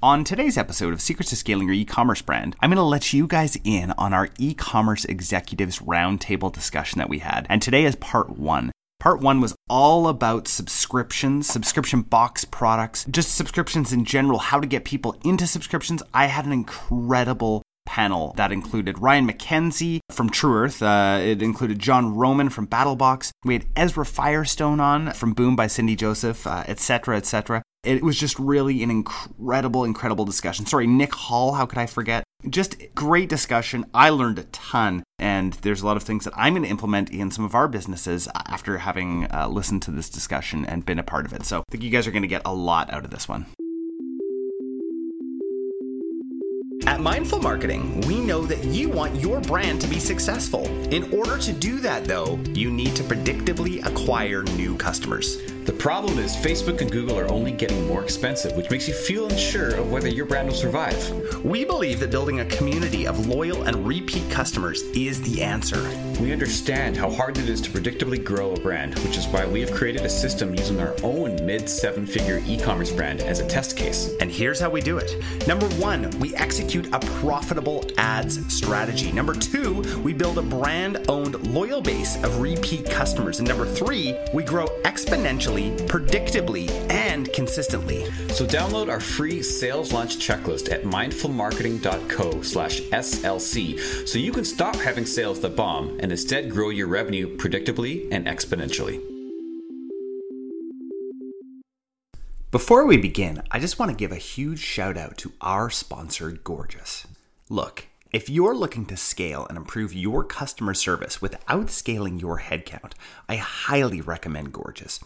On today's episode of Secrets to Scaling Your E-commerce Brand, I'm going to let you guys in on our e-commerce executives roundtable discussion that we had. And today is part 1. Part one was all about subscriptions, subscription box products, just subscriptions in general, how to get people into subscriptions. I had an incredible panel that included Ryan McKenzie from Tru Earth. Uh, it included John Roman from Battlbox. We had Ezra Firestone on from Boom by Cindy Joseph, etc., uh, etc. Et it was just really an incredible, incredible discussion. Sorry, Nick Hall, how could I forget? Just great discussion. I learned a ton, and there's a lot of things that I'm going to implement in some of our businesses after having uh, listened to this discussion and been a part of it. So I think you guys are going to get a lot out of this one. At Mindful Marketing, we know that you want your brand to be successful. In order to do that, though, you need to predictably acquire new customers. The problem is Facebook and Google are only getting more expensive, which makes you feel unsure of whether your brand will survive. We believe that building a community of loyal and repeat customers is the answer. We understand how hard it is to predictably grow a brand, which is why we have created a system using our own mid seven figure e commerce brand as a test case. And here's how we do it. Number one, we execute a profitable ads strategy. Number two, we build a brand owned loyal base of repeat customers. And number three, we grow exponentially predictably, and consistently. So download our free sales launch checklist at mindfulmarketing.co slash SLC so you can stop having sales that bomb and instead grow your revenue predictably and exponentially. Before we begin, I just want to give a huge shout out to our sponsor, Gorgias. Look, if you're looking to scale and improve your customer service without scaling your headcount, I highly recommend Gorgias.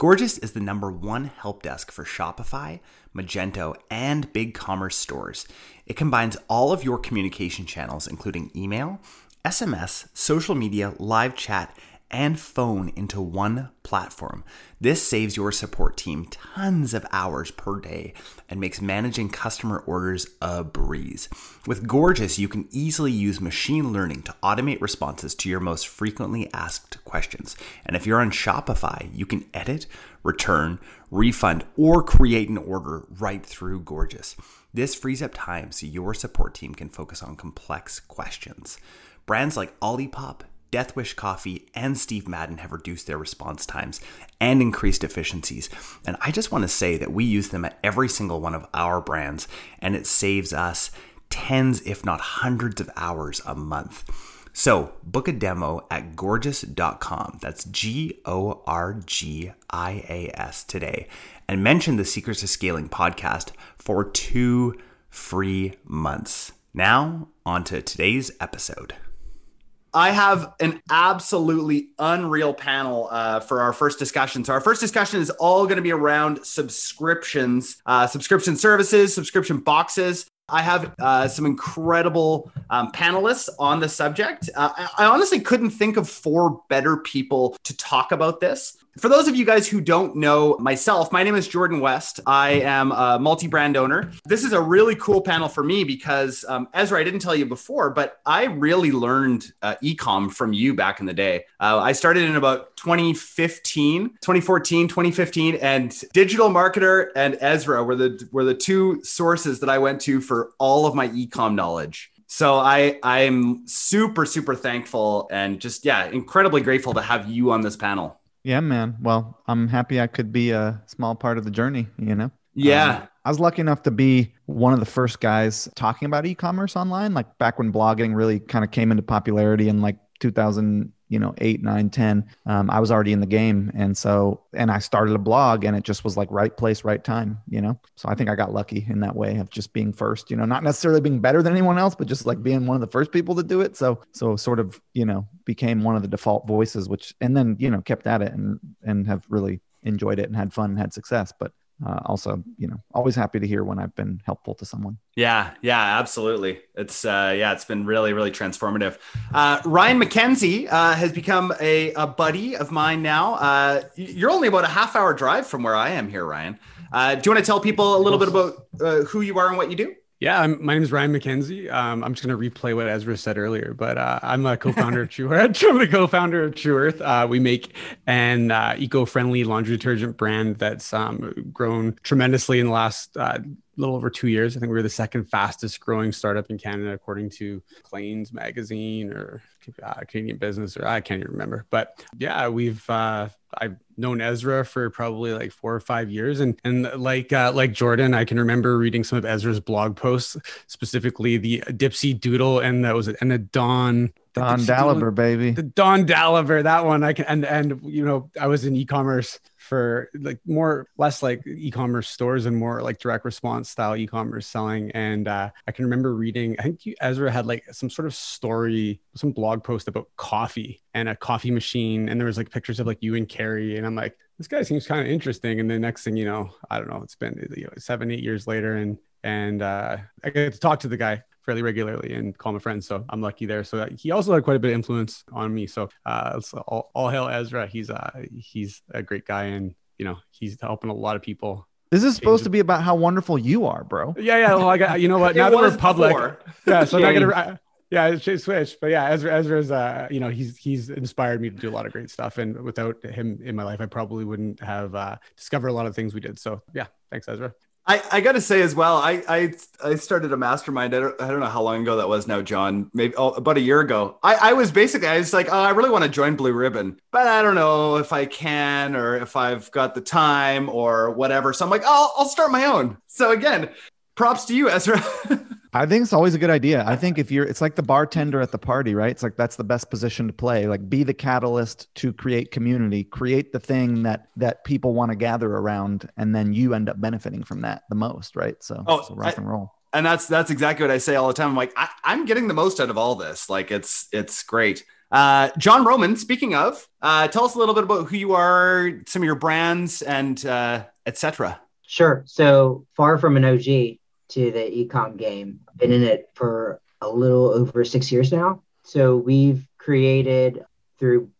Gorgias is the number one help desk for Shopify, Magento, and BigCommerce stores. It combines all of your communication channels, including email, SMS, social media, live chat, and phone into one platform. This saves your support team tons of hours per day and makes managing customer orders a breeze. With Gorgias, you can easily use machine learning to automate responses to your most frequently asked questions. And if you're on Shopify, you can edit, return, refund, or create an order right through Gorgias. This frees up time so your support team can focus on complex questions. Brands like Olipop, Death Wish Coffee and Steve Madden have reduced their response times and increased efficiencies. And I just want to say that we use them at every single one of our brands, and it saves us tens, if not hundreds of hours a month. So book a demo at gorgias.com. That's G O R G I A S today. And mention the Secrets to Scaling podcast for two free months. Now, on to today's episode. I have an absolutely unreal panel uh, for our first discussion. So, our first discussion is all going to be around subscriptions, uh, subscription services, subscription boxes. I have uh, some incredible um, panelists on the subject. Uh, I honestly couldn't think of four better people to talk about this. For those of you guys who don't know myself, my name is Jordan West. I am a multi brand owner. This is a really cool panel for me because, um, Ezra, I didn't tell you before, but I really learned uh, ecom from you back in the day. Uh, I started in about 2015, 2014, 2015, and digital marketer and Ezra were the were the two sources that I went to for all of my ecom knowledge. So I I'm super super thankful and just yeah incredibly grateful to have you on this panel. Yeah, man. Well, I'm happy I could be a small part of the journey, you know? Yeah. Um, I was lucky enough to be one of the first guys talking about e-commerce online, like back when blogging really kind of came into popularity in like 2000, you know, eight, nine, 10, um, I was already in the game. And so, and I started a blog and it just was like right place, right time, you know? So I think I got lucky in that way of just being first, you know, not necessarily being better than anyone else, but just like being one of the first people to do it. So, so sort of, you know, became one of the default voices, which, and then, you know, kept at it and, and have really enjoyed it and had fun and had success. But uh, also, you know, always happy to hear when I've been helpful to someone. Yeah, yeah, absolutely. It's uh, yeah, it's been really, really transformative. Uh, Ryan McKenzie uh, has become a, a buddy of mine now. Uh, you're only about a half hour drive from where I am here, Ryan. Uh, do you want to tell people a little bit about uh, who you are and what you do? Yeah, I'm, my name is Ryan McKenzie. Um, I'm just going to replay what Ezra said earlier, but uh, I'm a co-founder of Tru Earth. I'm the co-founder of Tru Earth. Uh, we make an uh, eco-friendly laundry detergent brand that's um, grown tremendously in the last uh, little over two years. I think we were the second fastest growing startup in Canada, according to Plains Magazine or uh, Canadian Business, or I can't even remember. But yeah, we've uh, I've known Ezra for probably like four or five years, and and like uh, like Jordan, I can remember reading some of Ezra's blog posts, specifically the Dipsy Doodle and that was it, and the Don Don Daliber, baby. The Don Daliber, that one I can and and you know I was in e-commerce for like more less like e-commerce stores and more like direct response style e-commerce selling. And uh, i can remember reading i think you, ezra had like some sort of story some blog post about coffee and a coffee machine. And there was like pictures of like you and carrie. And i'm like this guy seems kind of interesting. And the next thing you know i don't know it's been you know, seven eight years later. And and uh, i get to talk to the guy fairly regularly and call him a friend. So I'm lucky there. So he also had quite a bit of influence on me. So uh, all, all hail Ezra. He's uh, he's a great guy, and you know he's helping a lot of people. This is supposed to be about how wonderful you are, bro. Yeah, yeah. Well, I got you know what. now that we're public, before. yeah. So I'm not gonna. yeah, it's switch. But yeah, Ezra, Ezra's, uh, you know, he's he's inspired me to do a lot of great stuff, and without him in my life, I probably wouldn't have uh, discovered a lot of things we did. So yeah, thanks, Ezra. I, I got to say as well, I, I I started a mastermind. I don't, I don't know how long ago that was now, John. Maybe oh, about a year ago. I, I was basically I was like, oh, I really want to join Blue Ribbon, but I don't know if I can or if I've got the time or whatever. So I'm like, oh, I'll start my own. So again, props to you, Ezra. I think it's always a good idea. I think if you're, it's like the bartender at the party, right? It's like that's the best position to play. Like, be the catalyst to create community, create the thing that that people want to gather around, and then you end up benefiting from that the most, right? So, oh, so rock I, and roll. And that's that's exactly what I say all the time. I'm like, I, I'm getting the most out of all this. Like, it's it's great. Uh, John Roman, speaking of, uh, tell us a little bit about who you are, some of your brands, and uh, etc. Sure. So far from an OG, to the ecom game. Been in it for a little over six years now. So we've created through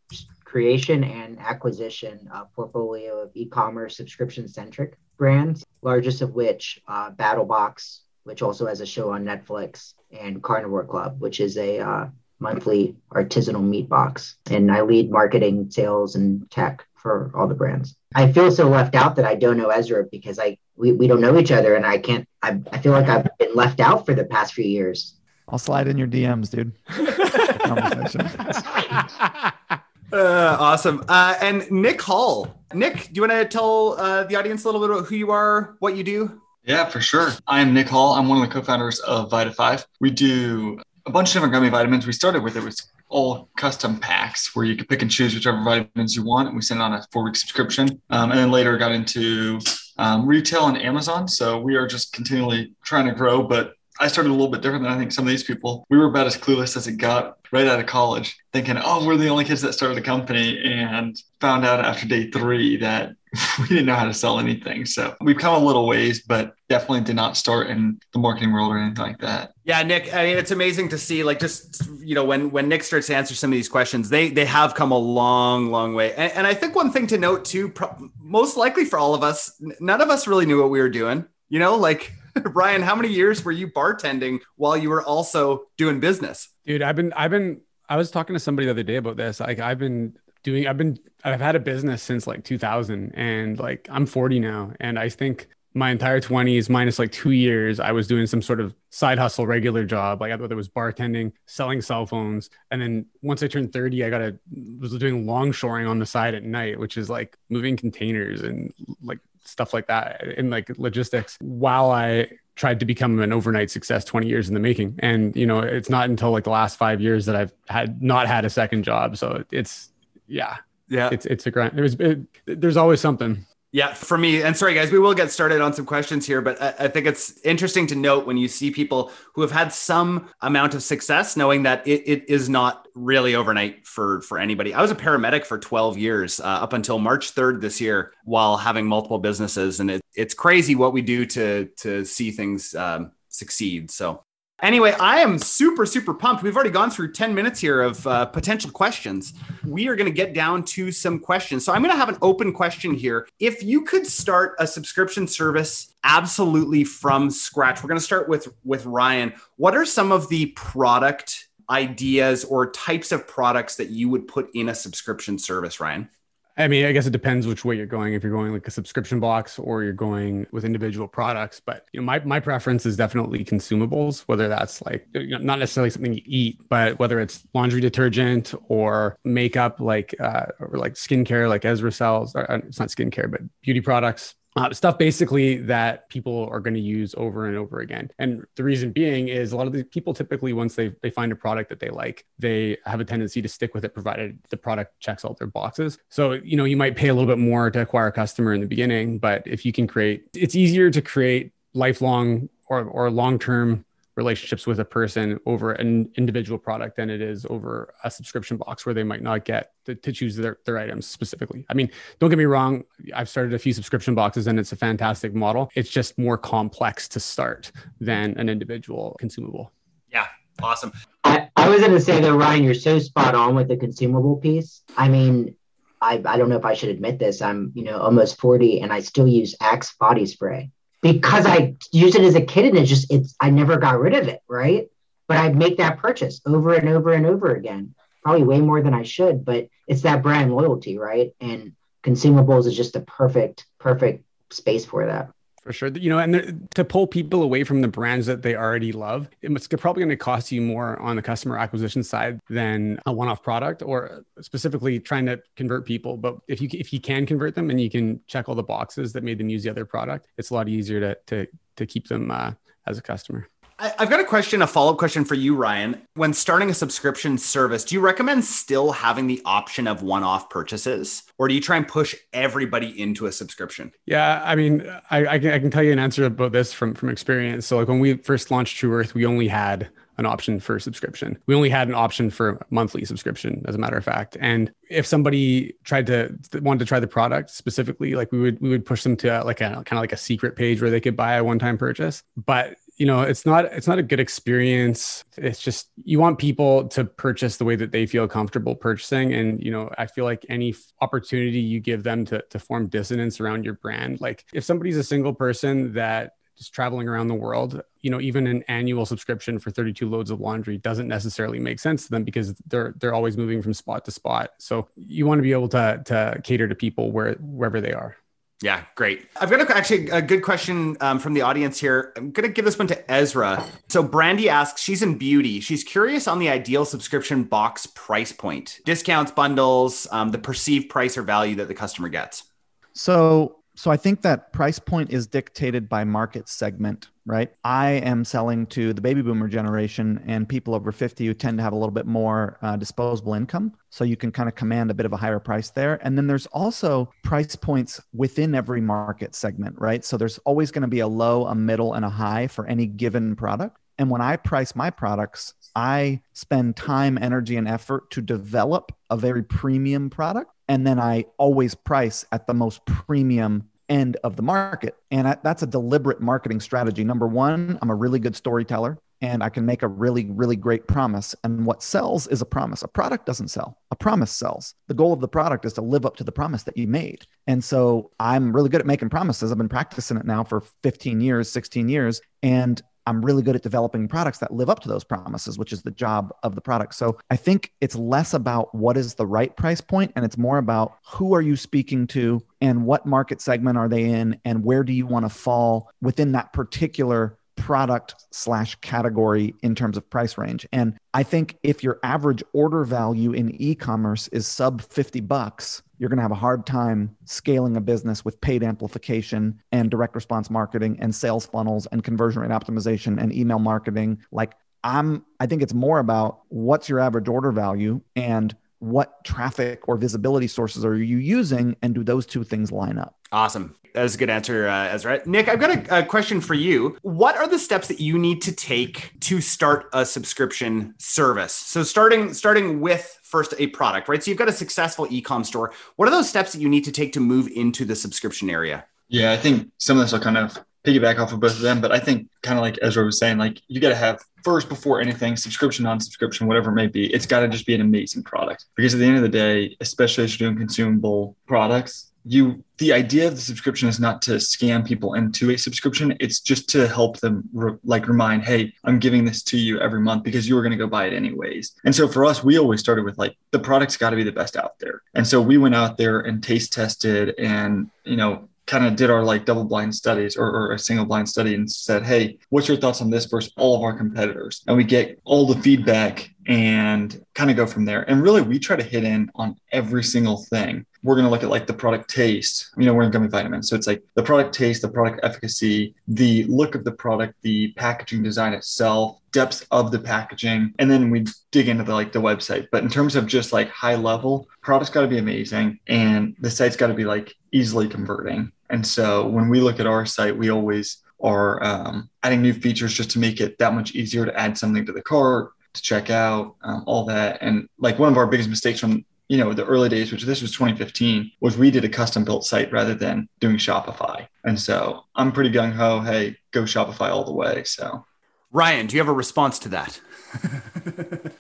creation and acquisition a portfolio of e-commerce subscription centric brands, largest of which uh, Battlbox, which also has a show on Netflix, and Carnivore Club, which is a uh, monthly artisanal meat box. And I lead marketing, sales, and tech for all the brands. I feel so left out that I don't know Ezra because I we, we don't know each other and I can't I, I feel like I've been left out for the past few years. I'll slide in your DMs, dude. uh, awesome. Uh, and Nick Hall. Nick, do you want to tell uh, the audience a little bit about who you are, what you do? Yeah, for sure. I am Nick Hall. I'm one of the co-founders of Vita5. We do a bunch of different gummy vitamins. We started with it was all custom packs where you could pick and choose whichever vitamins you want. And we send on a four week subscription. Um, and then later got into um, retail and Amazon. So we are just continually trying to grow. But I started a little bit different than I think some of these people. We were about as clueless as it got right out of college, thinking, oh, we're the only kids that started a company, and found out after day three that we didn't know how to sell anything. So we've come a little ways, but definitely did not start in the marketing world or anything like that. Yeah, Nick. I mean, it's amazing to see. Like, just you know, when when Nick starts to answer some of these questions, they they have come a long, long way. And, and I think one thing to note too, pro- most likely for all of us, none of us really knew what we were doing. You know, like Ryan, how many years were you bartending while you were also doing business? Dude, I've been, I've been, I was talking to somebody the other day about this. Like, I've been doing, I've been, I've had a business since like 2000 and like I'm 40 now. And I think my entire 20s minus like two years i was doing some sort of side hustle regular job like whether it was bartending selling cell phones and then once i turned 30 i got a was doing longshoring on the side at night which is like moving containers and like stuff like that in like logistics while I tried to become an overnight success 20 years in the making. And, you know, it's not until like the last five years that I've had not had a second job. So it's, yeah, yeah, it's, it's a grind. There's, it, there's always something. Yeah, for me, and sorry guys, we will get started on some questions here, but I, I, think it's interesting to note when you see people who have had some amount of success, knowing that it, it is not really overnight for for anybody. I was a paramedic for 12 years uh, up until March 3rd this year, while having multiple businesses, and it, it's crazy what we do to to see things um, succeed. So Anyway, I am super, super pumped. We've already gone through 10 minutes here of uh, potential questions. We are going to get down to some questions. So I'm going to have an open question here. If you could start a subscription service absolutely from scratch, we're going to start with with Ryan. What are some of the product ideas or types of products that you would put in a subscription service, Ryan? I mean, I guess it depends which way you're going. If you're going like a subscription box or you're going with individual products, but you know, my my preference is definitely consumables. Whether that's like you know, not necessarily something you eat, but whether it's laundry detergent or makeup, like uh, or like skincare, like Ezra sells. Or, uh, it's not skincare, but beauty products uh, stuff basically that people are going to use over and over again. And the reason being is a lot of the people typically, once they, they find a product that they like, they have a tendency to stick with it, provided the product checks all their boxes. So, you know, you might pay a little bit more to acquire a customer in the beginning, but if you can create, it's easier to create lifelong or, or long term relationships with a person over an individual product than it is over a subscription box where they might not get to, to, choose their, their items specifically. I mean, don't get me wrong, I've started a few subscription boxes and it's a fantastic model. It's just more complex to start than an individual consumable. Yeah, awesome. I, I was going to say though, Ryan, you're so spot on with the consumable piece. I mean, I, I don't know if I should admit this. I'm, you know, almost 40 and I still use Axe body spray because I used it as a kid and it's just it's I never got rid of it, right? But I'd make that purchase over and over and over again. Probably way more than I should, but it's that brand loyalty, right? And consumables is just the perfect, perfect space for that. For sure. You know, and to pull people away from the brands that they already love, it's probably going to cost you more on the customer acquisition side than a one-off product or specifically trying to convert people. But if you if you can convert them and you can check all the boxes that made them use the other product, it's a lot easier to to to keep them uh, as a customer. I've got a question, a follow up question for you, Ryan. When starting a subscription service, do you recommend still having the option of one off purchases, or do you try and push everybody into a subscription? Yeah, I mean, I, I, can, I can tell you an answer about this from, from experience. So, like when we first launched Tru Earth, we only had an option for subscription. We only had an option for monthly subscription, as a matter of fact. And if somebody tried to wanted to try the product specifically, like we would we would push them to uh, like a kind of like a secret page where they could buy a one time purchase. But you know it's not it's not a good experience. It's just you want people to purchase the way that they feel comfortable purchasing. And you know i feel like any opportunity you give them to, to form dissonance around your brand like if somebody's a single person that is traveling around the world you know even an annual subscription for 32 loads of laundry doesn't necessarily make sense to them because they're they're always moving from spot to spot. So you want to be able to to cater to people where wherever they are yeah, great. I've got a, actually a good question um, from the audience here. I'm going to give this one to Ezra. So, Brandy asks, she's in beauty. She's curious on the ideal subscription box price point, discounts, bundles, um, the perceived price or value that the customer gets. So, so I think that price point is dictated by market segment, right? I am selling to the baby boomer generation and people over 50 who tend to have a little bit more uh, disposable income. So you can kind of command a bit of a higher price there. And then there's also price points within every market segment, right? So there's always going to be a low, a middle, and a high for any given product. And when I price my products, I spend time, energy, and effort to develop a very premium product and then I always price at the most premium end of the market. And I, that's a deliberate marketing strategy. Number one, I'm a really good storyteller and I can make a really, really great promise. And what sells is a promise. A product doesn't sell, a promise sells. The goal of the product is to live up to the promise that you made. And so I'm really good at making promises. I've been practicing it now for 15 years, 16 years. And I'm really good at developing products that live up to those promises, which is the job of the product. So I think it's less about what is the right price point and it's more about who are you speaking to and what market segment are they in and where do you want to fall within that particular product slash category in terms of price range. And I think if your average order value in e-commerce is sub 50 bucks, you're going to have a hard time scaling a business with paid amplification and direct response marketing and sales funnels and conversion rate optimization and email marketing. Like I'm I think it's more about what's your average order value and what traffic or visibility sources are you using and do those two things line up? Awesome. That was a good answer, uh, Ezra. Nick, I've got a, a, question for you. What are the steps that you need to take to start a subscription service? So starting starting with first a product, right? So you've got a successful e-com store. What are those steps that you need to take to move into the subscription area? Yeah, I think some of this will kind of piggyback off of both of them, but I think kind of like Ezra was saying, like you got to have first before anything, subscription, non-subscription, whatever it may be, it's got to just be an amazing product. Because at the end of the day, especially as you're doing consumable products, you the idea of the subscription is not to scam people into a subscription. It's just to help them re- like remind hey i'm giving this to you every month because you were going to go buy it anyways. And so for us we always started with like the product's got to be the best out there. And so we went out there and taste tested and you know kind of did our like double blind studies or, or, a single blind study and said, Hey, what's your thoughts on this versus all of our competitors? And we get all the feedback and kind of go from there. And really, we try to hit in on every single thing. We're going to look at like the product taste. You know, we're in gummy vitamins. So it's like the product taste, the product efficacy, the look of the product, the packaging design itself, depth of the packaging. And then we dig into the like the website. But in terms of just like high level, product's got to be amazing and the site's got to be like easily converting. And so when we look at our site, we always are um, adding new features just to make it that much easier to add something to the cart, to check out, um, all that. And like one of our biggest mistakes from you know the early days, which this was 2015, was we did a custom built site rather than doing Shopify. And so I'm pretty gung ho. Hey, go Shopify all the way. So Ryan, do you have a response to that?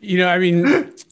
you know, I mean,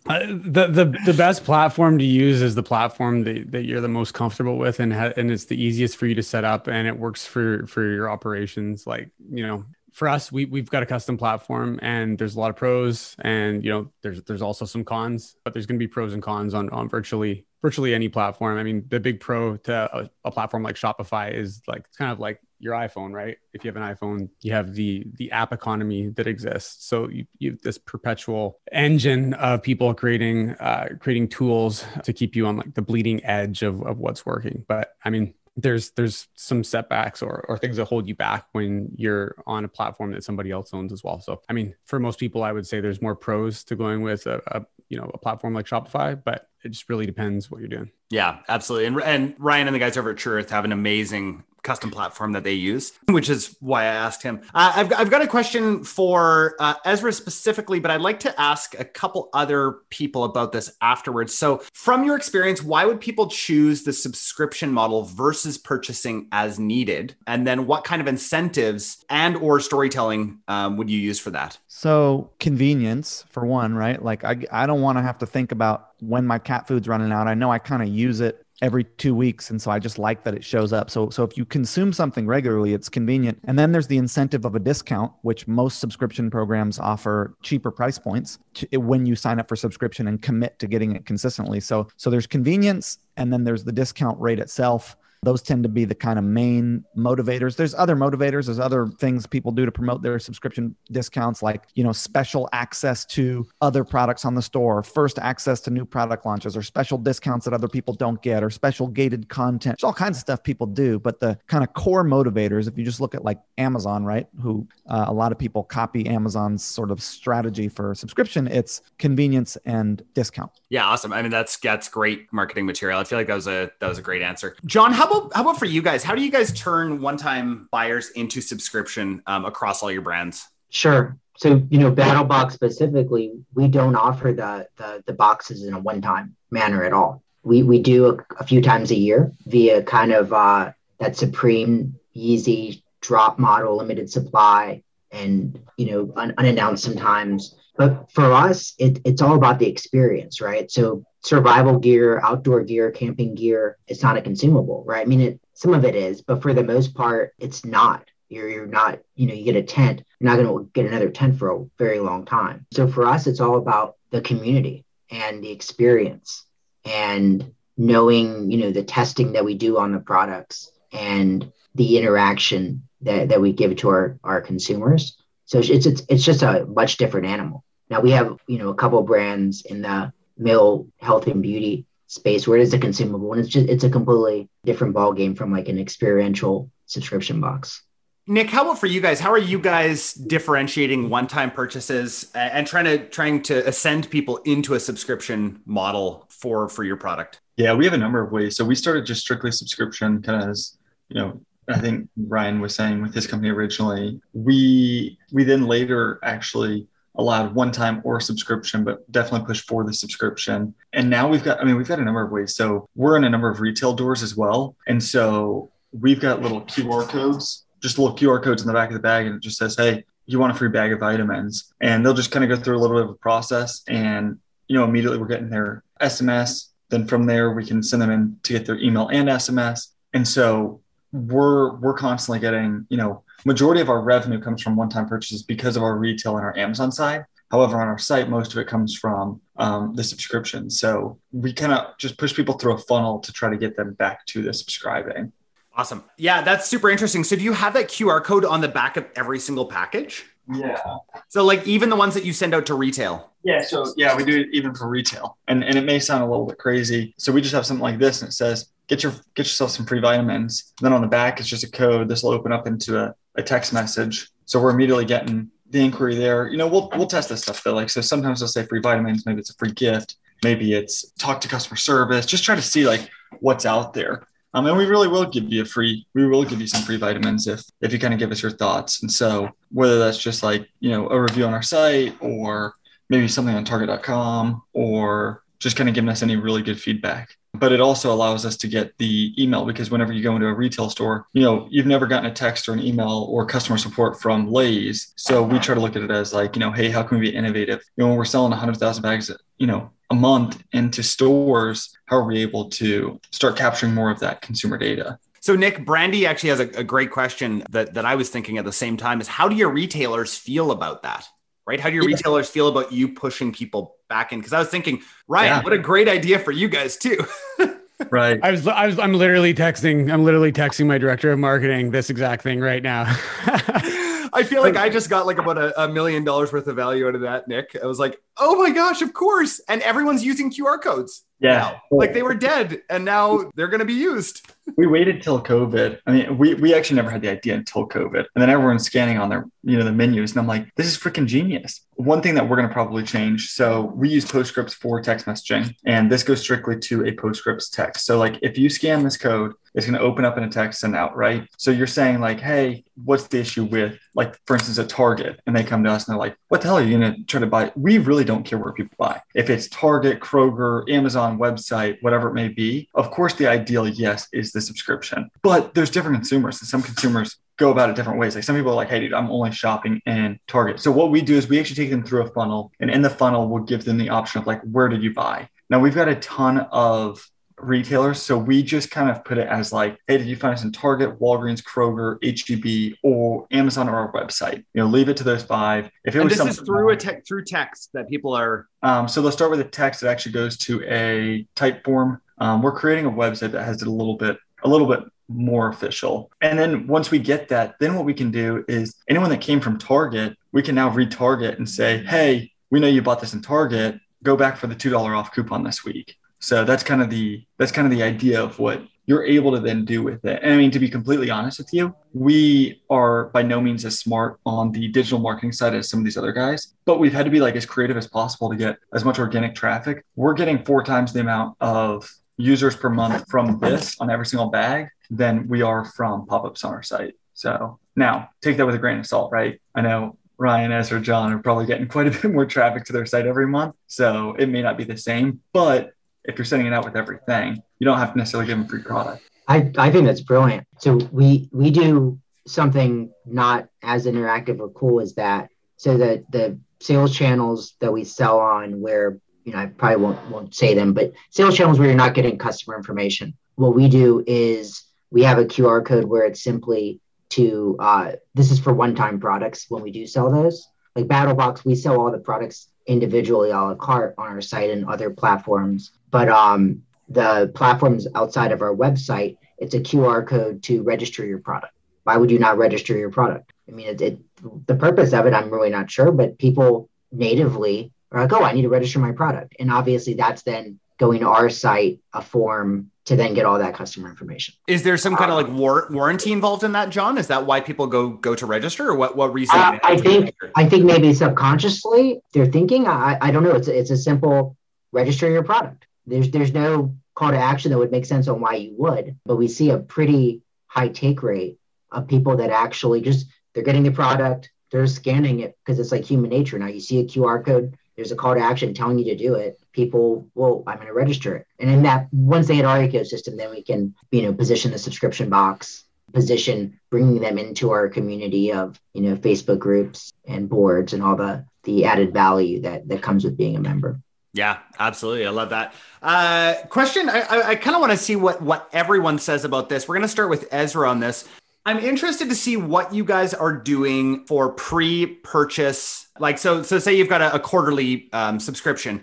uh, the the the best platform to use is the platform that, that you're the most comfortable with, and ha- and it's the easiest for you to set up, and it works for for your operations. Like you know, for us, we we've got a custom platform, and there's a lot of pros, and you know, there's there's also some cons, but there's going to be pros and cons on on virtually virtually any platform. I mean, the big pro to a, a platform like Shopify is like it's kind of like your iPhone, right? If you have an iPhone, you have the the app economy that exists. So you, you have this perpetual engine of people creating uh, creating tools to keep you on like the bleeding edge of, of what's working. But I mean, there's there's some setbacks or, or things that hold you back when you're on a platform that somebody else owns as well. So I mean, for most people, I would say there's more pros to going with a, a you know a platform like Shopify, but it just really depends what you're doing. Yeah, absolutely. And, and Ryan and the guys over at Truth have an amazing custom platform that they use, which is why I asked him. Uh, I've, I've got a question for uh, Ezra specifically, but I'd like to ask a couple other people about this afterwards. So, from your experience, why would people choose the subscription model versus purchasing as needed? And then, what kind of incentives and or storytelling um, would you use for that? So, convenience for one, right? Like, I I don't want to have to think about when my cat food's running out. I know I kind of use it every two weeks and so i just like that it shows up. So so if you consume something regularly it's convenient. And then there's the incentive of a discount which most subscription programs offer cheaper price points to, when you sign up for subscription and commit to getting it consistently. So so there's convenience and then there's the discount rate itself those tend to be the kind of main motivators. There's other motivators there's other things people do to promote their subscription discounts like you know special access to other products on the store first access to new product launches or special discounts that other people don't get or special gated content. There's all kinds of stuff people do but the kind of core motivators if you just look at like amazon right who uh, a lot of people copy amazon's sort of strategy for subscription it's convenience and discount. Yeah awesome. I mean that's that's great marketing material. I feel like that was a that was a great answer. John how about how about for you guys? How do you guys turn one-time buyers into subscription um, across all your brands? Sure. So you know, Battlbox specifically, we don't offer the the, the boxes in a one-time manner at all. We we do a, a few times a year via kind of uh, that supreme easy drop model, limited supply, and you know un- unannounced sometimes. But for us, it, it's all about the experience, right? So survival gear, outdoor gear, camping gear, it's not a consumable, right? I mean, it, some of it is, but for the most part, it's not. You're, you're not, you know, you get a tent, you're not going to get another tent for a very long time. So for us, it's all about the community and the experience and knowing, you know, the testing that we do on the products and the interaction that, that we give to our, our consumers. So it's, it's, it's just a much different animal. Now we have, you know, a couple brands in the male health and beauty space where it is a consumable and it's just it's a completely different ball game from like an experiential subscription box. Nick, how about for you guys? How are you guys differentiating one-time purchases and trying to trying to ascend people into a subscription model for for your product? Yeah, we have a number of ways. So we started just strictly subscription, kind of as you know. I think Ryan was saying with his company originally. We we then later actually allowed one time or subscription, but definitely push for the subscription. And now we've got, I mean, we've got a number of ways. So we're in a number of retail doors as well. And so we've got little QR codes, just little QR codes in the back of the bag, and it just says, hey, you want a free bag of vitamins. And they'll just kind of go through a little bit of a process. And, you know, immediately we're getting their SMS Then from there, we can send them in to get their email and SMS. And so we're we're constantly getting, you know, majority of our revenue comes from one-time purchases because of our retail and our Amazon side. However, on our site, most of it comes from um, the subscription. So we kind of just push people through a funnel to try to get them back to the subscribing. Awesome. Yeah, that's super interesting. So do you have that QR code on the back of every single package? Yeah. So like even the ones that you send out to retail. Yeah. So yeah, we do it even for retail. And and it may sound a little bit crazy. So we just have something like this and it says, get your get yourself some free vitamins. And then on the back it's just a code. This will open up into a, a text message. So we're immediately getting the inquiry there. You know, we'll we'll test this stuff though. Like so sometimes they'll say free vitamins, maybe it's a free gift, maybe it's talk to customer service, just try to see like what's out there. Um, and we really will give you a free, we will give you some free vitamins if if you kind of give us your thoughts. And so whether that's just like, you know, a review on our site or maybe something on target.com or just kind of giving us any really good feedback. But it also allows us to get the email because whenever you go into a retail store, you know, you've never gotten a text or an email or customer support from Lay's. So we try to look at it as like, you know, hey, how can we be innovative? You know, when we're selling 100,000 bags, you know, a month into stores, how are we able to start capturing more of that consumer data? So Nick, Brandy actually has a, a, great question that, that I was thinking at the same time is how do your retailers feel about that? Right? How do your yeah. retailers feel about you pushing people back in? Because I was thinking, Ryan, yeah. what a great idea for you guys too. right. I was I was I'm literally texting, I'm literally texting my director of marketing this exact thing right now. I feel like I just got like about a, a, million dollars worth of value out of that, Nick. I was like, oh my gosh, of course. And everyone's using QR codes. Yeah. Now. Like they were dead and now they're going to be used. we waited till COVID. I mean, we, we actually never had the idea until COVID. And then everyone's scanning on their, you know, the menus. And I'm like, this is freaking genius. One thing that we're going to probably change. So we use PostScripts for text messaging, and this goes strictly to a PostScripts text. So like if you scan this code, it's going to open up in a text and out, right? So you're saying like, hey, what's the issue with like, for instance, a Target, and they come to us and they're like, what the hell are you going to try to buy? We really don't care where people buy. If it's Target, Kroger, Amazon website, whatever it may be, of course, the ideal, yes, is the subscription. But there's different consumers, and some consumers go about it different ways. Like some people are like, hey, dude, I'm only shopping in Target. So what we do is we actually take them through a funnel, and in the funnel, we'll give them the option of like, where did you buy? Now we've got a ton of retailers. So we just kind of put it as like, hey, did you find us in Target, Walgreens, Kroger, HEB, or Amazon or our website? You know, leave it to those five. If it and was this is through a tech through text that people are. Um, so they'll start with a text that actually goes to a Typeform. Um, we're creating a website that has it a little bit a little bit more official. And then once we get that, then what we can do is anyone that came from Target, we can now retarget and say, hey, we know you bought this in Target. Go back for the $2 off coupon this week. So that's kind of the that's kind of the idea of what you're able to then do with it. And I mean, to be completely honest with you, we are by no means as smart on the digital marketing side as some of these other guys, but we've had to be like as creative as possible to get as much organic traffic. We're getting four times the amount of users per month from this on every single bag than we are from pop-ups on our site. So now take that with a grain of salt, right? I know Ryan, Ezra, John are probably getting quite a bit more traffic to their site every month. So it may not be the same, but if you're sending it out with everything, you don't have to necessarily give them free product. I, I think that's brilliant. So we we do something not as interactive or cool as that. So that the sales channels that we sell on where you know I probably won't won't say them, but sales channels where you're not getting customer information. What we do is we have a QR code where it's simply to uh, this is for one-time products when we do sell those. Like Battlbox, we sell all the products individually a la carte on our site and other platforms. But um, the platforms outside of our website, it's a QR code to register your product. Why would you not register your product? I mean, it, it, the purpose of it, I'm really not sure, but people natively are like, oh, I need to register my product. And obviously, that's then going to our site, a form to then get all that customer information. Is there some kind of like war- warranty involved in that, John? Is that why people go go to register, or what what reason? Uh, I think? I think maybe subconsciously they're thinking. I I don't know. It's it's a simple register your product. There's there's no call to action that would make sense on why you would, but we see a pretty high take rate of people that actually just they're getting the product, they're scanning it because it's like human nature. Now you see a QR code, there's a call to action telling you to do it people well i'm going to register it and in that once they hit our ecosystem then we can you know position the subscription box position bringing them into our community of you know facebook groups and boards and all the the added value that that comes with being a member Yeah, absolutely. I love that. Uh, question. I, I, I kind of want to see what what everyone says about this. We're going to start with Ezra on this. I'm interested to see what you guys are doing for pre-purchase. Like, so, so say you've got a, a quarterly um, subscription.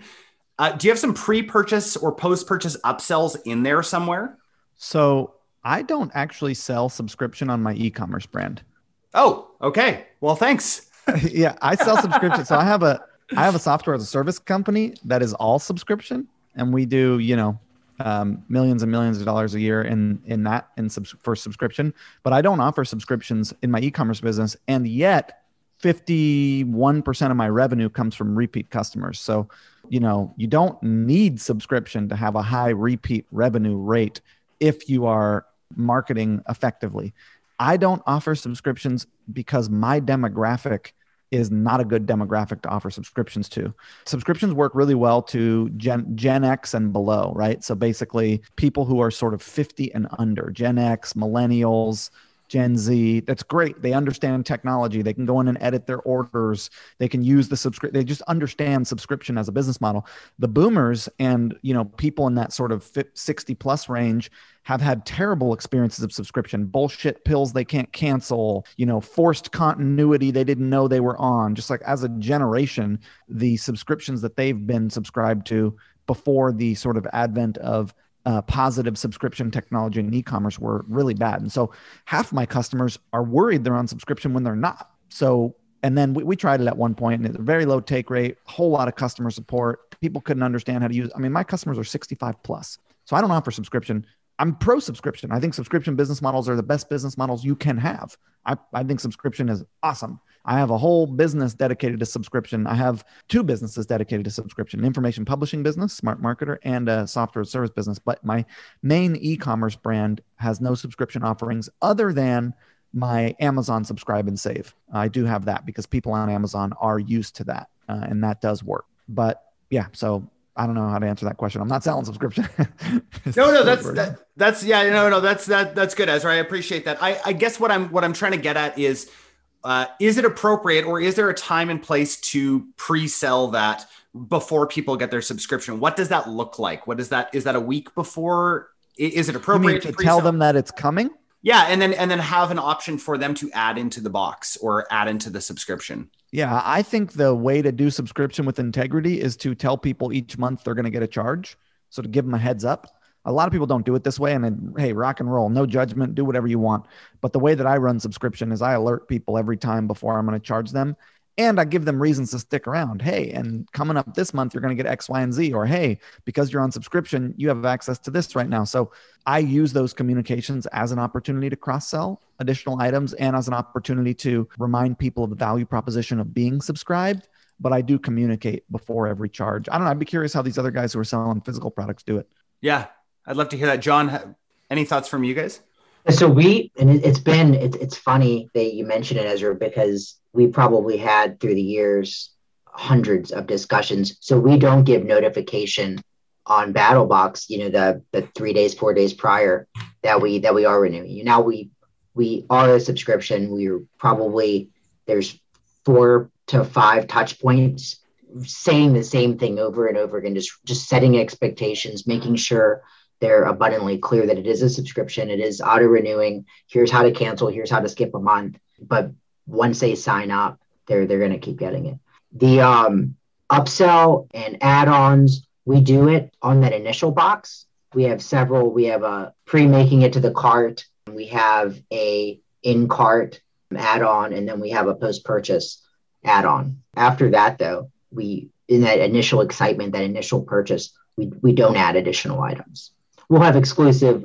Uh, do you have some pre-purchase or post-purchase upsells in there somewhere? So I don't actually sell subscription on my e-commerce brand. Oh, okay. Well, thanks. yeah, I sell subscription. So I have a I have a software as a service company that is all subscription, and we do you know um, millions and millions of dollars a year in in that in subs- for subscription. But I don't offer subscriptions in my e-commerce business, and yet. 51% of my revenue comes from repeat customers. So, you know, you don't need subscription to have a high repeat revenue rate if you are marketing effectively. I don't offer subscriptions because my demographic is not a good demographic to offer subscriptions to. Subscriptions work really well to Gen, Gen X and below, right? So basically, people who are sort of 50 and under, Gen X, millennials, Gen Z. That's great. They understand technology. They can go in and edit their orders. They can use the subscription. They just understand subscription as a business model. The boomers and you know people in that sort of 60 plus range have had terrible experiences of subscription bullshit pills they can't cancel you know forced continuity they didn't know they were on just like as a generation the subscriptions that they've been subscribed to before the sort of advent of uh, positive subscription technology and e-commerce were really bad. And so half my customers are worried they're on subscription when they're not. So and then we, we tried it at one point and it's a very low take rate whole lot of customer support. People couldn't understand how to use i mean my customers are 65 plus. So i don't offer subscription I'm pro subscription. I think subscription business models are the best business models you can have. I, I think subscription is awesome. I have a whole business dedicated to subscription. I have two businesses dedicated to subscription an information publishing business, Smart Marketer, and a software service business. But my main e commerce brand has no subscription offerings other than my Amazon subscribe and save. I do have that because people on Amazon are used to that, uh, and that does work. But yeah, so I don't know how to answer that question. I'm not selling subscription. no, no, that's that, that's yeah, no, no, that's that that's good, Ezra. I appreciate that. I, I guess what I'm what I'm trying to get at is, uh, is it appropriate or is there a time and place to pre-sell that before people get their subscription? What does that look like? What is that? Is that a week before? Is it appropriate to, to tell them that it's coming? Yeah, and then and then have an option for them to add into the box or add into the subscription. Yeah, I think the way to do subscription with integrity is to tell people each month they're going to get a charge. So to give them a heads up. A lot of people don't do it this way. And then, hey, rock and roll, no judgment, do whatever you want. But the way that I run subscription is I alert people every time before I'm going to charge them and I give them reasons to stick around. Hey, and coming up this month, you're going to get X, Y, and Z. Or hey, because you're on subscription, you have access to this right now. So I use those communications as an opportunity to cross sell additional items and as an opportunity to remind people of the value proposition of being subscribed. But I do communicate before every charge. I don't know. I'd be curious how these other guys who are selling physical products do it. Yeah, I'd love to hear that. John, any thoughts from you guys? So we, and it's been, it's, it's funny that you mentioned it, Ezra, because we probably had through the years hundreds of discussions. So we don't give notification on Battlbox, you know, the the three days, four days prior that we that we are renewing. Now we we are a subscription. We're probably there's four to five touch points saying the same thing over and over again, just just setting expectations, making sure they're abundantly clear that it is a subscription, it is auto renewing. Here's how to cancel. Here's how to skip a month. But once they sign up, they're they're going to keep getting it. The um, upsell and add-ons, we do it on that initial box. We have several. We have a pre-making it to the cart. We have a in-cart add-on, and then we have a post-purchase add-on. After that, though, we in that initial excitement, that initial purchase, we we don't add additional items. We'll have exclusive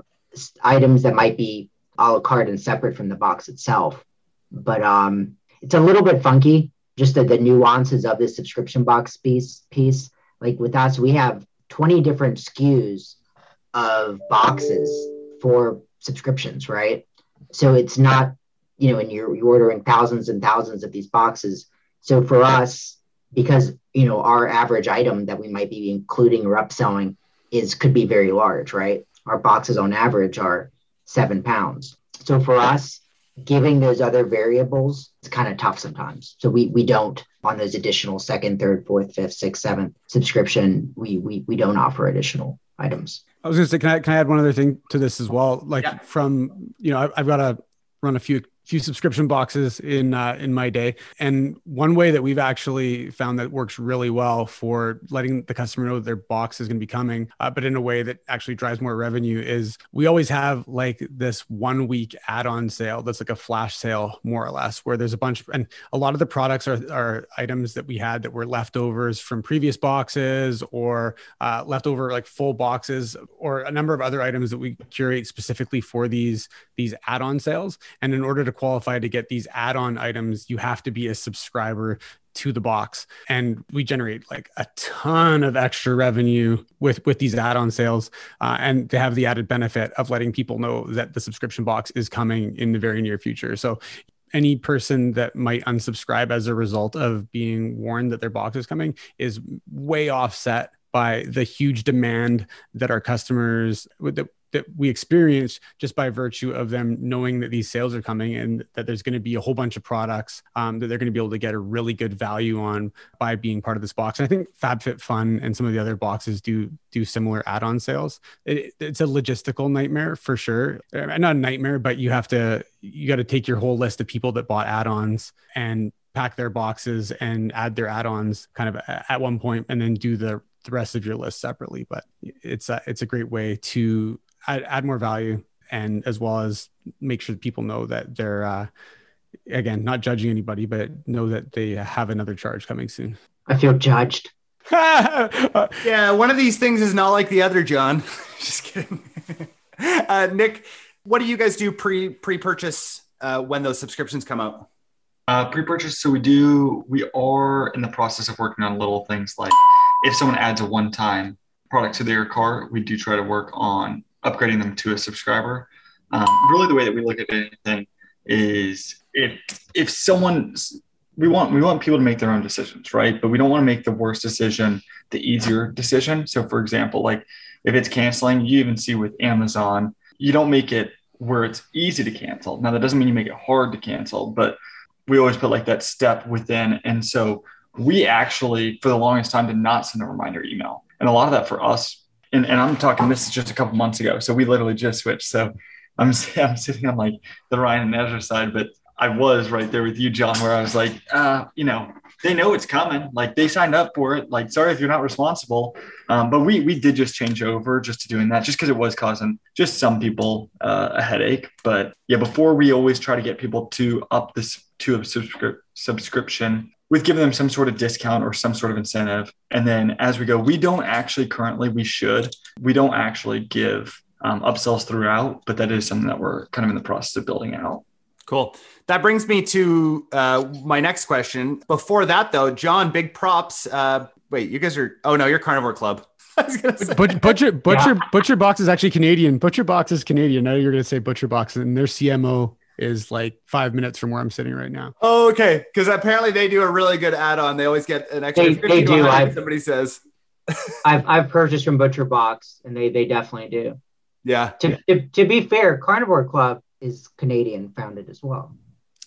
items that might be a la carte and separate from the box itself but um, it's a little bit funky. Just the, the nuances of this subscription box piece piece. Like with us, we have 20 different SKUs of boxes for subscriptions, right? So it's not, you know, and you're, you're ordering thousands and thousands of these boxes. So for us, because you know our average item that we might be including or upselling is could be very large, right? Our boxes on average are seven pounds. So for us, giving those other variables is kind of tough sometimes. So we we don't on those additional second, third, fourth, fifth, sixth, seventh subscription, we we we don't offer additional items. I was to say, can I can I add one other thing to this as well? Like Yeah. from you know, I, I've got to run a few few subscription boxes in uh, in my day, and one way that we've actually found that works really well for letting the customer know their box is going to be coming, uh, but in a way that actually drives more revenue is we always have like this one week add-on sale that's like a flash sale more or less, where there's a bunch and a lot of the products are are items that we had that were leftovers from previous boxes or uh, leftover like full boxes or a number of other items that we curate specifically for these these add-on sales. And in order to qualify to get these add-on items you have to be a subscriber to the box. And we generate like a ton of extra revenue with with these add-on sales uh, and they have the added benefit of letting people know that the subscription box is coming in the very near future. So any person that might unsubscribe as a result of being warned that their box is coming is way offset by the huge demand that our customers that, that we experience just by virtue of them knowing that these sales are coming and that there's going to be a whole bunch of products um, that they're going to be able to get a really good value on by being part of this box. And I think FabFitFun and some of the other boxes do do similar add-on sales. It, it's a logistical nightmare for sure. Uh, Not a nightmare, but you have to you got to take your whole list of people that bought add-ons and pack their boxes and add their add-ons kind of at one point and then do the the rest of your list separately but it's a, it's a great way to add, add more value and as well as make sure that people know that they're uh, again not judging anybody but know that they have another charge coming soon I feel judged. Yeah, one of these things is not like the other, John. Just kidding. uh, Nick, what do you guys do pre pre purchase uh, when those subscriptions come out? Uh, pre-purchase. So we do. We are in the process of working on little things like if someone adds a one-time product to their cart, we do try to work on upgrading them to a subscriber. Um, really, the way that we look at anything is if if someone we want we want people to make their own decisions, right? But we don't want to make the worst decision the easier decision. So, for example, like if it's canceling, you even see with Amazon, you don't make it where it's easy to cancel. Now, that doesn't mean you make it hard to cancel, but we always put like that step within. And so we actually, for the longest time, did not send a reminder email. And a lot of that for us, and, and I'm talking this is just a couple months ago. So we literally just switched. So I'm, I'm sitting on like the Ryan and Ezra side, but I was right there with you, John, where I was like, uh, you know, they know it's coming. Like they signed up for it. Like, sorry if you're not responsible. Um, but we we did just change over just to doing that, just because it was causing just some people uh, a headache. But yeah, before we always try to get people to up this to a subscri- subscription with giving them some sort of discount or some sort of incentive. And then as we go, we don't actually currently, we should, we don't actually give um, upsells throughout, but that is something that we're kind of in the process of building out. Cool. That brings me to uh, my next question. Before that, though, John, big props. Uh, wait, you guys are. Oh no, you're Carnivore Club. I was gonna say. Butcher, butcher, butcher, butcher box is actually Canadian. Butcher box is Canadian. Now you're going to say butcher box, and their CMO is like five minutes from where I'm sitting right now. Oh, okay. Because apparently they do a really good add-on. They always get an extra They- 50 they to do. I've- Somebody says, I've I've purchased from Butcher Box, and they they definitely do. yeah. To, to, to be fair, Carnivore Club is Canadian founded as well.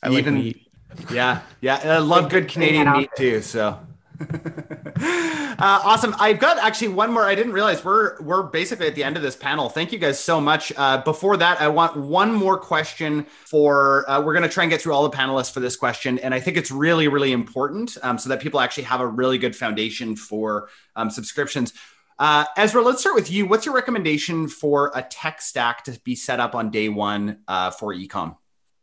I like Even- meat. Yeah, yeah, I love good Canadian meat too. So uh, awesome! I've got actually one more. I didn't realize we're we're basically at the end of this panel. Thank you guys so much. Uh, before that, I want one more question for. Uh, we're going to try and get through all the panelists for this question, and I think it's really really important um, so that people actually have a really good foundation for um, subscriptions. Uh, Ezra, let's start with you. What's your recommendation for a tech stack to be set up on day one uh, for ecom?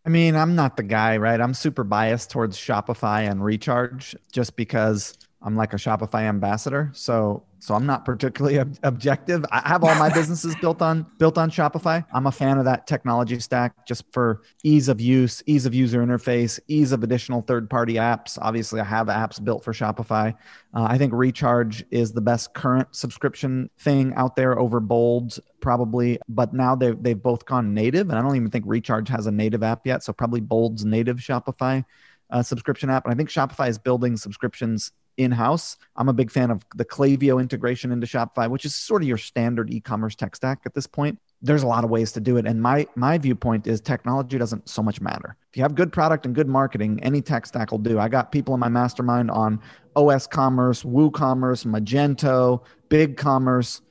I mean, I'm not the guy, right? I'm super biased towards Shopify and Recharge just because I'm like a Shopify ambassador. So, so I'm not particularly ob- objective. I have all my businesses built on built on Shopify. I'm a fan of that technology stack just for ease of use, ease of user interface, ease of additional third-party apps. Obviously, I have apps built for Shopify. Uh, I think Recharge is the best current subscription thing out there over Bold, probably. But now they've they've both gone native, and I don't even think Recharge has a native app yet. So probably Bold's native Shopify uh, subscription app. And I think Shopify is building subscriptions in house. I'm a big fan of the Klaviyo integration into Shopify, which is sort of your standard e commerce tech stack at this point. there's a lot of ways to do it. And my my viewpoint is technology doesn't so much matter. If you have good product and good marketing, any tech stack will do. I got people in my mastermind on OS Commerce, WooCommerce, Magento, Big Commerce,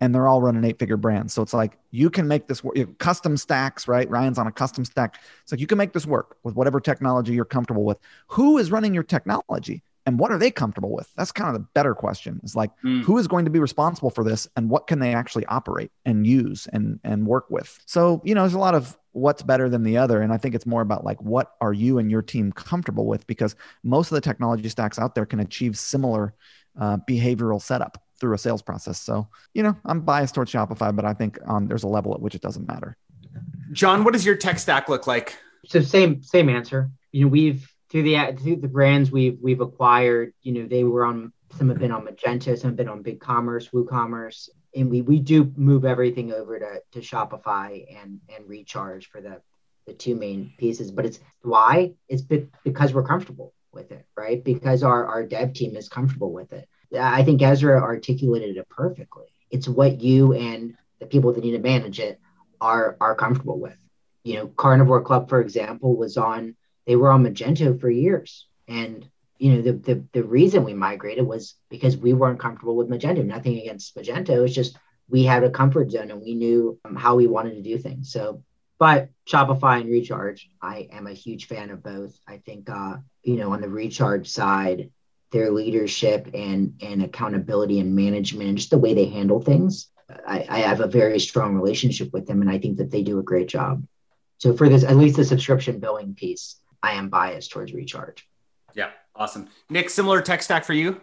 and they're all running eight figure brands. So it's like you can make this work. Custom stacks, right? Ryan's on a custom stack. It's like you can make this work with whatever technology you're comfortable with. Who is running your technology? And what are they comfortable with? That's kind of the better question. Is like mm. who is going to be responsible for this and what can they actually operate and use and and work with? So you know there's a lot of what's better than the other. And i think it's more about like what are you and your team comfortable with? Because most of the technology stacks out there can achieve similar uh, behavioral setup through a sales process. So you know i'm biased towards shopify but i think um, there's a level at which it doesn't matter. John what does your tech stack look like? So same same answer. You know we've through the through the brands we've we've acquired, you know, they were on some have been on Magento, some have been on BigCommerce, WooCommerce, and we we do move everything over to to Shopify and and Recharge for the the two main pieces. But it's why it's because we're comfortable with it, right? Because our our dev team is comfortable with it. I think Ezra articulated it perfectly. It's what you and the people that need to manage it are are comfortable with. You know, Carnivore Club, for example, was on they were on Magento for years. And you know, the, the the reason we migrated was because we weren't comfortable with Magento. Nothing against Magento. It's just we had a comfort zone and we knew um, how we wanted to do things. So, but Shopify and Recharge, I am a huge fan of both. I think, uh, you know, on the Recharge side, their leadership and and accountability and management and just the way they handle things, I, I have a very strong relationship with them, and I think that they do a great job. So for this, at least the subscription billing piece, I am biased towards recharge. Yeah, awesome. Nick, similar tech stack for you?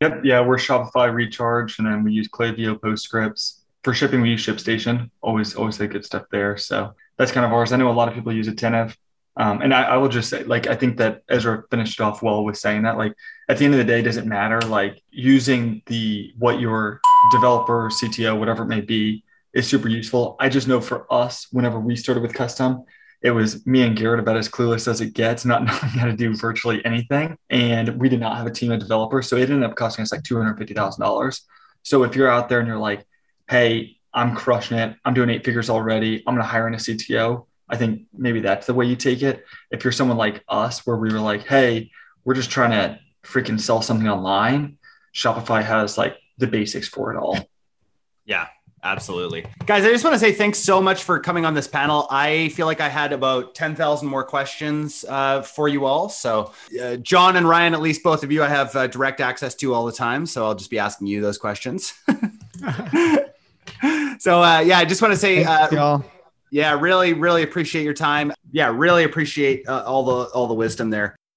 Yep. Yeah, we're Shopify Recharge, and then we use Klaviyo PostScripts. For shipping, we use ShipStation. Always, always say good stuff there. So that's kind of ours. I know a lot of people use Attentive. Um, and I, I, will just say, like, I think that Ezra finished off well with saying that, like, at the end of the day, doesn't matter? Like, using the what your developer, CTO, whatever it may be, is super useful. I just know for us, whenever we started with custom, it was me and Garrett about as clueless as it gets, not knowing how to do virtually anything. And we did not have a team of developers. So it ended up costing us like $250,000. So if you're out there and you're like, hey, I'm crushing it, I'm doing eight figures already, I'm going to hire in a CTO. I think maybe that's the way you take it. If you're someone like us, where we were like, hey, we're just trying to freaking sell something online, Shopify has like the basics for it all. Yeah, Absolutely. Guys, I just want to say thanks so much for coming on this panel. I feel like I had about 10,000 more questions uh, for you all. So, uh, John and Ryan, at least both of you, I have uh, direct access to all the time. So, I'll just be asking you those questions. so, uh, yeah, I just want to say, uh, y'all. yeah, really, really appreciate your time. Yeah, really appreciate uh, all the all the wisdom there.